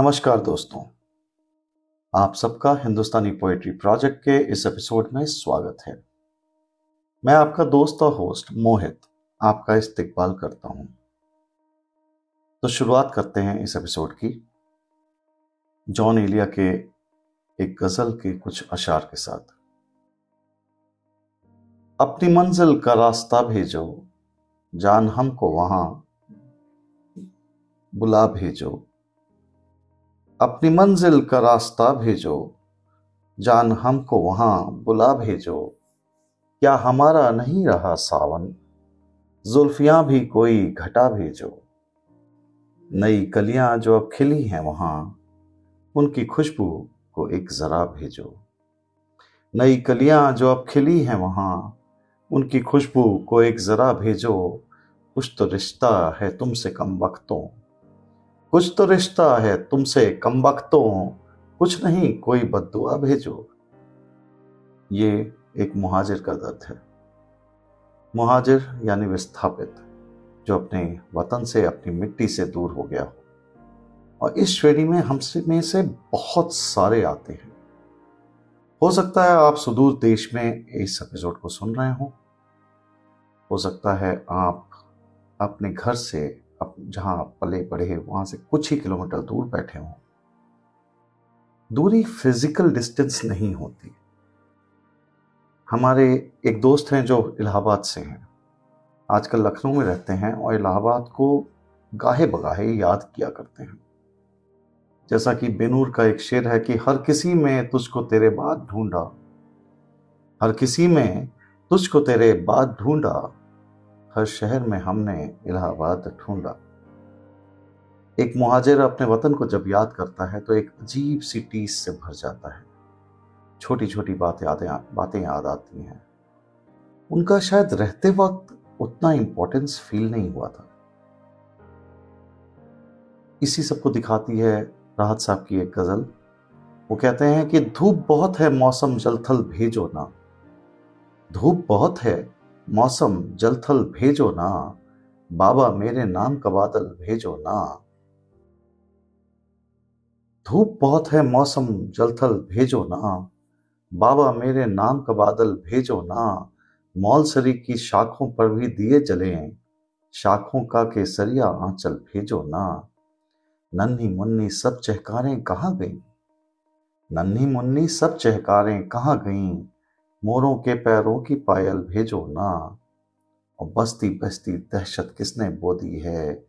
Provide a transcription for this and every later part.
नमस्कार दोस्तों। आप सबका हिंदुस्तानी पोएट्री प्रोजेक्ट के इस एपिसोड में स्वागत है। मैं आपका दोस्त और होस्ट मोहित, आपका इस्तेकबाल करता हूँ। तो शुरुआत करते हैं इस एपिसोड की। जॉन एलिया के एक गज़ल के कुछ अशार के साथ। अपनी मंजिल का रास्ता भेजो, जान हमको वहाँ बुला भेजो। अपनी मंजिल का रास्ता भेजो, जान हमको वहाँ बुला भेजो। क्या हमारा नहीं रहा सावन? जुल्फियाँ भी कोई घटा भेजो। नई कलियाँ जो अब खिली हैं वहाँ, उनकी खुशबू को एक जरा भेजो। नई कलियाँ जो अब खिली हैं वहाँ, उनकी खुशबू को एक जरा भेजो। कुछ तो रिश्ता है तुमसे कम वक्तों। कुछ तो रिश्ता है तुमसे कम वक्तों, कुछ नहीं, कोई बदुआ भेजो। ये एक मुहाजिर का दर्द है। मुहाजिर यानी विस्थापित, जो अपने वतन से, अपनी मिट्टी से दूर हो गया हो। और इस श्रेणी में हमसे में से बहुत सारे आते हैं। हो सकता है आप सुदूर देश में इस एपिसोड को सुन रहे हो। हो सकता है आप अपने घर से आप पले पड़े वहाँ से कुछ ही किलोमीटर दूर बैठे हों। दूरी फ़िज़िकल डिस्टेंस नहीं होती। हमारे एक दोस्त हैं जो इलाहाबाद से हैं। आजकल लखनऊ में रहते हैं और इलाहाबाद को गाहे बगाहे याद किया करते हैं। जैसा कि बेनूर का एक शेर है कि हर किसी में तुझको तेरे बाद ढूंढा। हर किसी में तुझको तेरे बाद ढूंढा। हर शहर में हमने इलाहाबाद ढूंढा। एक मुहाजिर अपने वतन को जब याद करता है तो एक अजीब सी टीस से भर जाता है। छोटी छोटी बातें बातें याद आती हैं। उनका शायद रहते वक्त उतना इंपॉर्टेंस फील नहीं हुआ था। इसी सबको दिखाती है राहत साहब की एक गज़ल। वो कहते हैं कि धूप बहुत है, मौसम जलथल भेजो ना। धूप बहुत है मौसम जलथल भेजो ना, बाबा मेरे नाम का बादल भेजो ना। धूप बहुत है, मौसम जलथल भेजो ना, बाबा मेरे नाम का बादल भेजो ना। मौलसरी की शाखों पर भी दिए जले, शाखों का केसरिया आंचल भेजो ना। नन्ही मुन्नी सब चहकारें कहाँ गई? नन्ही मुन्नी सब चहकारें कहाँ गईं? मोरों के पैरों की पायल भेजो ना। और बस्ती बस्ती दहशत किसने बो दी है?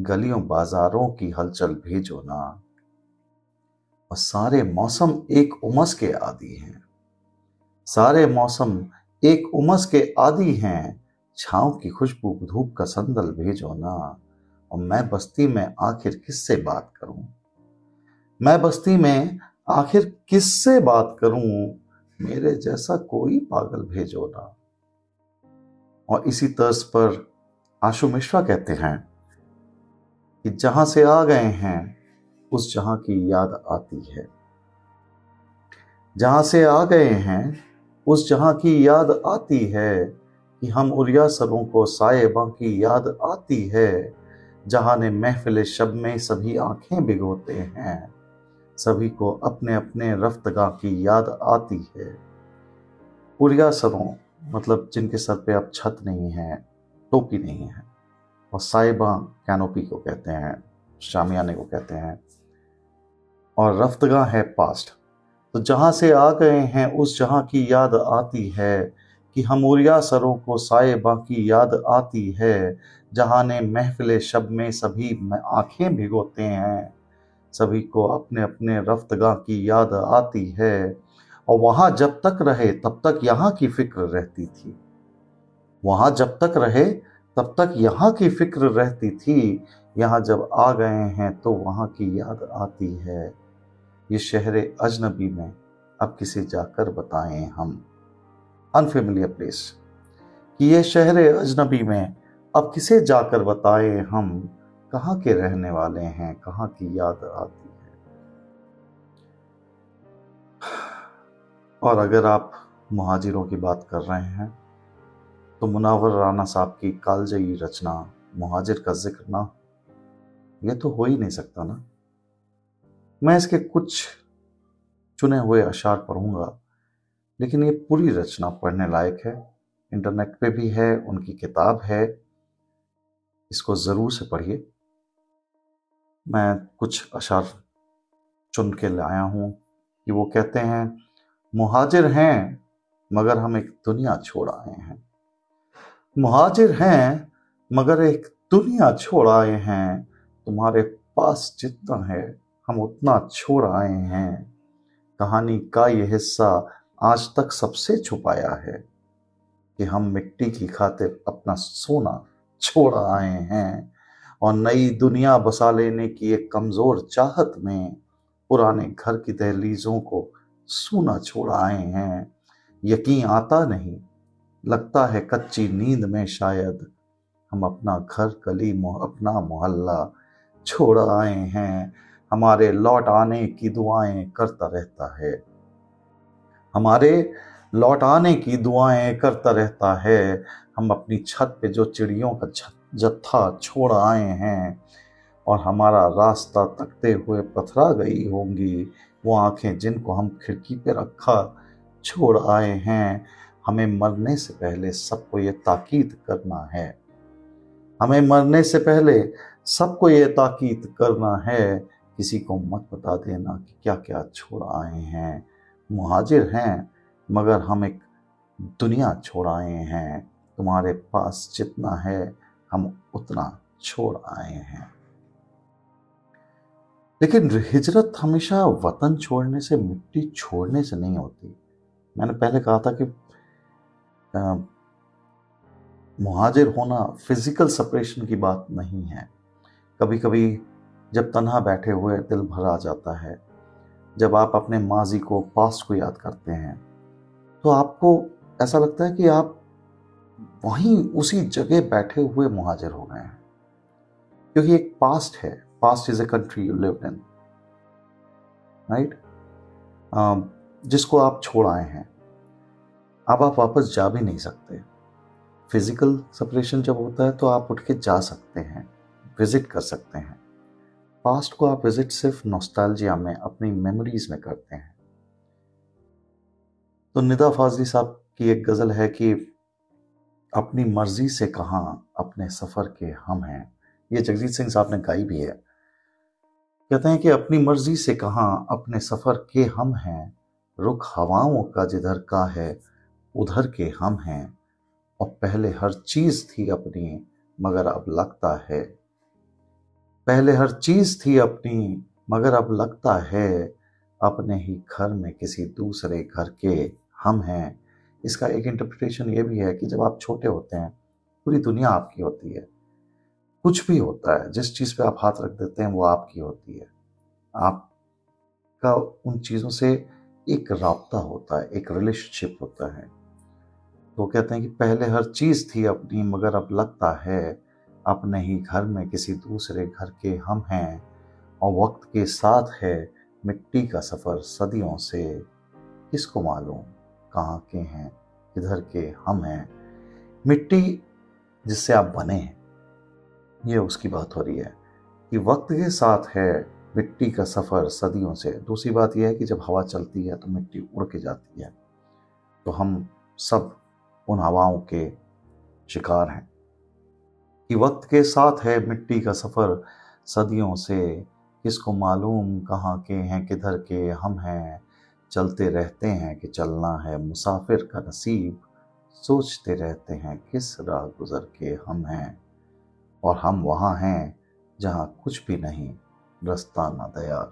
गलियों बाजारों की हलचल भेजो ना। और सारे मौसम एक उमस के आदि हैं। सारे मौसम एक उमस के आदि हैं। छांव की खुशबू धूप का संदल भेजो ना। और मैं बस्ती में आखिर किससे बात करूँ? मैं बस्ती में आखिर किससे बात करूँ? मेरे जैसा कोई पागल भेजो ना। और इसी तर्ज पर आशु मिश्रा कहते हैं कि जहाँ से आ गए हैं, उस जहाँ की याद आती है। जहाँ से आ गए हैं, उस जहाँ की याद आती है कि हम उरिया सबों को साएबा की याद आती है, जहाँ ने महफिल शब में सभी आँखें भिगोते हैं। सभी को अपने अपने रफ्तगा की याद आती है। पुरिया सरों मतलब जिनके सर पे अब छत नहीं है, टोपी नहीं है, और साइबा कैनोपी को कहते हैं, शामियाने को कहते हैं, और रफ्तगा है पास्ट। तो जहाँ से आ गए हैं, उस जहाँ की याद आती है कि हम उरिया सरों को साइबा की याद आती है, जहाँ ने महफिल शब में सभी आँखें भिगोते हैं। सभी को अपने अपने रफ्तगा की याद आती है। और वहाँ जब तक रहे, तब तक यहाँ की फ़िक्र रहती थी। वहाँ जब तक रहे, तब तक यहाँ की फ़िक्र रहती थी। यहाँ जब आ गए हैं तो वहाँ की याद आती है। ये शहर अजनबी में अब किसे जाकर बताएँ हम? अनफेमिलियर प्लेस कि ये शहर अजनबी में अब किसे जाकर बताएँ हम? कहाँ के रहने वाले हैं? कहाँ की याद आती है? और अगर आप मुहाजिरों की बात कर रहे हैं तो मुनावर राना साहब की कालजयी रचना, मुहाजिर का ज़िक्र ना ये तो हो ही नहीं सकता ना। मैं इसके कुछ चुने हुए अशार पढ़ूँगा लेकिन ये पूरी रचना पढ़ने लायक है। इंटरनेट पे भी है, उनकी किताब है। इसको ज़रूर से पढ़िए। मैं कुछ अशार चुन के लाया हूँ कि वो कहते हैं, मुहाजिर हैं, मगर हम एक दुनिया छोड़ आए हैं। मुहाजिर हैं, मगर एक दुनिया छोड़ आए हैं। तुम्हारे पास जितना है, हम उतना छोड़ आए हैं। कहानी का ये हिस्सा आज तक सबसे छुपाया है कि हम मिट्टी की खातिर अपना सोना छोड़ आए हैं। और नई दुनिया बसा लेने की एक कमज़ोर चाहत में पुराने घर की दहलीजों को सूना छोड़ आए हैं। यकीन आता नहीं, लगता है कच्ची नींद में शायद हम अपना घर, गली अपना मोहल्ला छोड़ आए हैं। हमारे लौट आने की दुआएँ करता रहता है। हमारे लौट आने की दुआएँ करता रहता है। हम अपनी छत पे जो चिड़ियों का जत्था छोड़ आए हैं और हमारा रास्ता तकते हुए पथरा गई होंगी। वो आँखें जिनको हम खिड़की पे रखा छोड़ आए हैं। हमें मरने से पहले सबको ये ताकीद करना है। हमें मरने से पहले सबको ये ताकीद करना है। किसी को मत बता देना कि क्या क्या छोड़ आए हैं। मुहाजिर हैं, मगर हम एक दुनिया छोड़ आए हैं। तुम्हारे पास जितना है हम उतना छोड़ आए हैं। लेकिन हिजरत हमेशा वतन छोड़ने से, मिट्टी छोड़ने से नहीं होती। मैंने पहले कहा था कि मुहाजिर होना फ़िज़िकल सेपरेशन की बात नहीं है। कभी कभी जब तनहा बैठे हुए दिल भर जाता है, जब आप अपने माजी को, पास्ट को याद करते हैं तो आपको ऐसा लगता है कि आप वहीं उसी जगह बैठे हुए मुहाजिर हो गए हैं। क्योंकि एक पास्ट है past is a country you live in right जिसको आप छोड़ आए हैं, अब आप वापस जा भी नहीं सकते। फ़िज़िकल सेपरेशन जब होता है तो आप उठ के जा सकते हैं विज़िट कर सकते हैं। पास्ट को आप विज़िट सिर्फ़ नोस्टालजिया में, अपनी मेमोरीज में करते हैं। तो निदा फाजली साहब की एक गज़ल है कि अपनी मर्ज़ी से कहा अपने सफ़र के हम हैं। ये जगजीत सिंह साहब ने गाई भी है। कहते हैं कि अपनी मर्ज़ी से कहा अपने सफ़र के हम हैं, रुख हवाओं का जिधर का है, उधर के हम हैं। और पहले हर चीज़ थी अपनी, मगर अब लगता है। पहले हर चीज़ थी अपनी, मगर अब लगता है। अपने ही घर में किसी दूसरे घर के हम हैं। इसका एक इंटरप्रिटेशन ये भी है कि जब आप छोटे होते हैं, पूरी दुनिया आपकी होती है। कुछ भी होता है, जिस चीज़ पे आप हाथ रख देते हैं, वो आपकी होती है। आपका उन चीज़ों से एक रबता होता है, एक रिलेशनशिप होता है। तो कहते हैं कि पहले हर चीज़ थी अपनी, मगर अब लगता है अपने ही घर में किसी दूसरे घर के हम हैं, और वक्त के साथ है मिट्टी का सफ़र सदियों से, किसको मालूम? कहाँ के हैं, किधर के हम हैं, मिट्टी जिससे आप बने हैं। ये उसकी बात हो रही है कि वक्त के साथ है मिट्टी का सफ़र सदियों से। दूसरी बात यह है कि जब हवा चलती है तो मिट्टी उड़ के जाती है। तो हम सब उन हवाओं के शिकार हैं कि वक्त के साथ है मिट्टी का सफ़र सदियों से। किसको मालूम कहाँ के हैं, किधर के हम हैं चलते रहते हैं कि चलना है मुसाफिर का नसीब, सोचते रहते हैं किस राह गुज़र के हम हैं। और हम वहाँ हैं जहाँ कुछ भी नहीं, रास्ता न दयार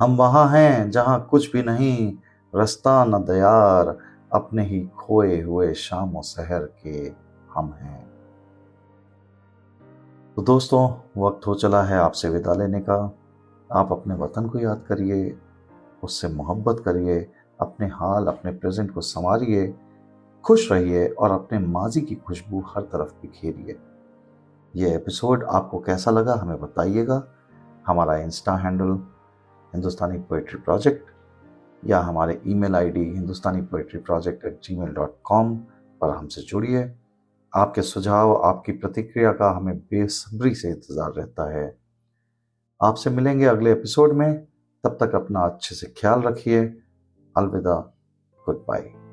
हम वहाँ हैं जहाँ कुछ भी नहीं, रास्ता न दयार अपने ही खोए हुए शाम शहर के हम हैं। तो दोस्तों, वक्त हो चला है आपसे विदा लेने का। आप अपने वतन को याद करिए। उससे मोहब्बत करिए, अपने हाल, अपने प्रेजेंट को संवारिए, खुश रहिए और अपने माजी की खुशबू हर तरफ़ बिखेरिए। ये एपिसोड आपको कैसा लगा हमें बताइएगा। हमारा insta handle Hindustani poetry project या हमारे email ID Hindustani poetry project at Gmail dot com पर हमसे जुड़िए। आपके सुझाव, आपकी प्रतिक्रिया का हमें बेसब्री से इंतज़ार रहता है। आपसे मिलेंगे अगले एपिसोड में। तब तक अपना अच्छे से ख्याल रखिए। अलविदा गुड बाय।